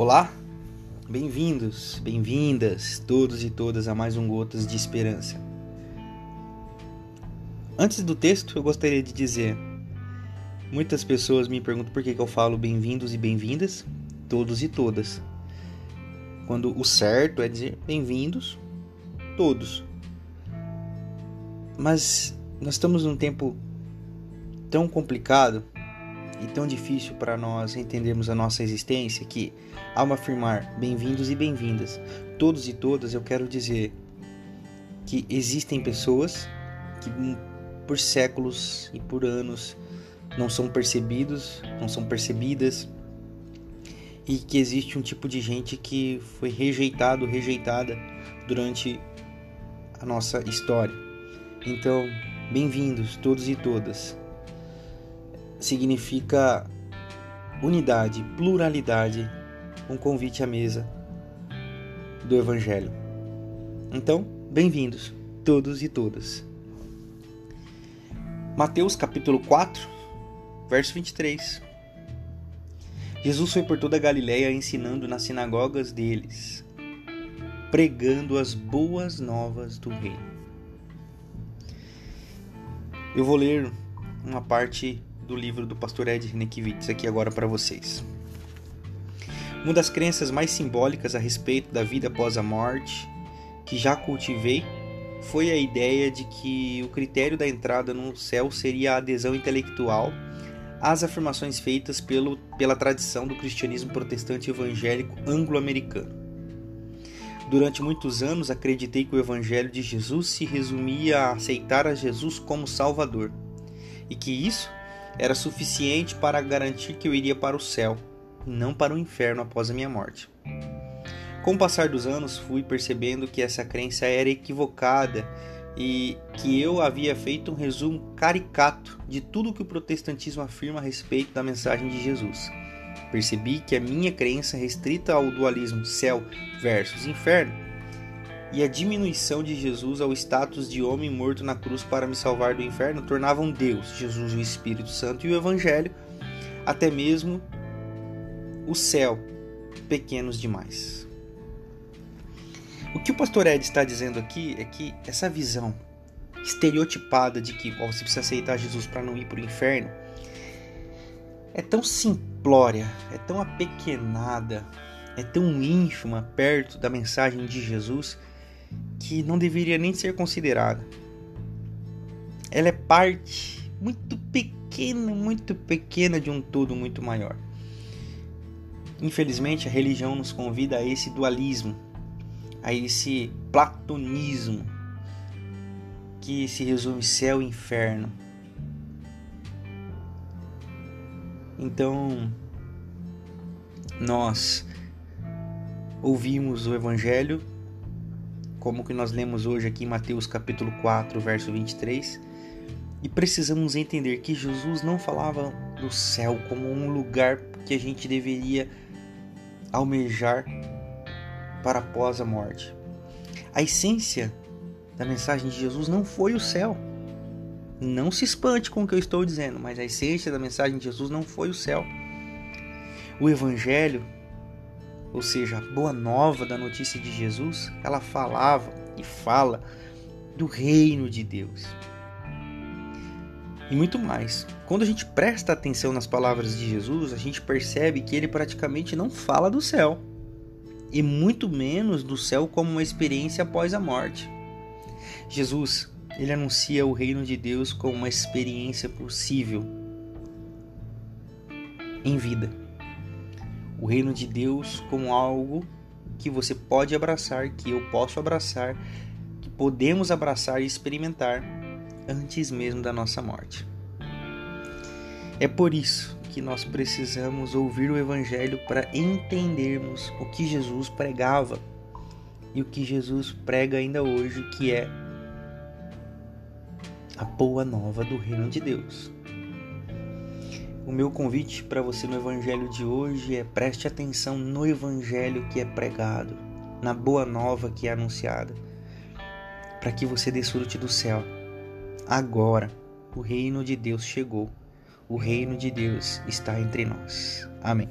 Olá, bem-vindos, bem-vindas, todos e todas, a mais um Gotas de Esperança. Antes do texto, eu gostaria de dizer: muitas pessoas me perguntam por que, eu falo bem-vindos e bem-vindas, todos e todas. Quando o certo é dizer bem-vindos, todos. Mas nós estamos num tempo tão complicado e tão difícil para nós entendermos a nossa existência que, ao afirmar bem-vindos e bem-vindas, todos e todas, eu quero dizer que existem pessoas que por séculos e por anos não são percebidos, não são percebidas e que existe um tipo de gente que foi rejeitado, rejeitada durante a nossa história. Então, bem-vindos todos e todas significa unidade, pluralidade, um convite à mesa do Evangelho. Então, bem-vindos, todos e todas. Mateus capítulo 4, verso 23. Jesus foi por toda a Galiléia ensinando nas sinagogas deles, pregando as boas novas do reino. Eu vou ler uma parte do livro do pastor Ed Renekiewicz aqui agora para vocês. Uma das crenças mais simbólicas a respeito da vida após a morte que já cultivei foi a ideia de que o critério da entrada no céu seria a adesão intelectual às afirmações feitas pelo, pela tradição do cristianismo protestante evangélico anglo-americano. Durante muitos anos acreditei que o evangelho de Jesus se resumia a aceitar a Jesus como Salvador e que isso era suficiente para garantir que eu iria para o céu, e não para o inferno após a minha morte. Com o passar dos anos, fui percebendo que essa crença era equivocada e que eu havia feito um resumo caricato de tudo que o protestantismo afirma a respeito da mensagem de Jesus. Percebi que a minha crença restrita ao dualismo céu versus inferno e a diminuição de Jesus ao status de homem morto na cruz para me salvar do inferno tornavam Deus, Jesus, o Espírito Santo e o Evangelho, até mesmo o céu, pequenos demais. O que o pastor Ed está dizendo aqui é que essa visão estereotipada de que você precisa aceitar Jesus para não ir para o inferno é tão simplória, é tão apequenada, é tão ínfima perto da mensagem de Jesus que não deveria nem ser considerada. Ela é parte muito pequena, muito pequena de um todo muito maior. Infelizmente, a religião nos convida a esse dualismo, a esse platonismo que se resume céu e inferno. Então, nós ouvimos o evangelho como que nós lemos hoje aqui em Mateus capítulo 4, verso 23, e precisamos entender que Jesus não falava do céu como um lugar que a gente deveria almejar para após a morte. A essência da mensagem de Jesus não foi o céu. Não se espante com o que eu estou dizendo, mas a essência da mensagem de Jesus não foi o céu. O evangelho ou seja, a boa nova da notícia de Jesus, ela falava e fala do reino de Deus. E muito mais. Quando a gente presta atenção nas palavras de Jesus, a gente percebe que ele praticamente não fala do céu, e muito menos do céu como uma experiência após a morte. Jesus, ele anuncia o reino de Deus como uma experiência possível em vida o reino de Deus como algo que você pode abraçar, que eu posso abraçar, que podemos abraçar e experimentar antes mesmo da nossa morte. É por isso que nós precisamos ouvir o Evangelho para entendermos o que Jesus pregava e o que Jesus prega ainda hoje, que é a boa nova do reino de Deus. O meu convite para você no evangelho de hoje é preste atenção no evangelho que é pregado, na boa nova que é anunciada, para que você desfrute do céu. Agora, o reino de Deus chegou. O reino de Deus está entre nós. Amém.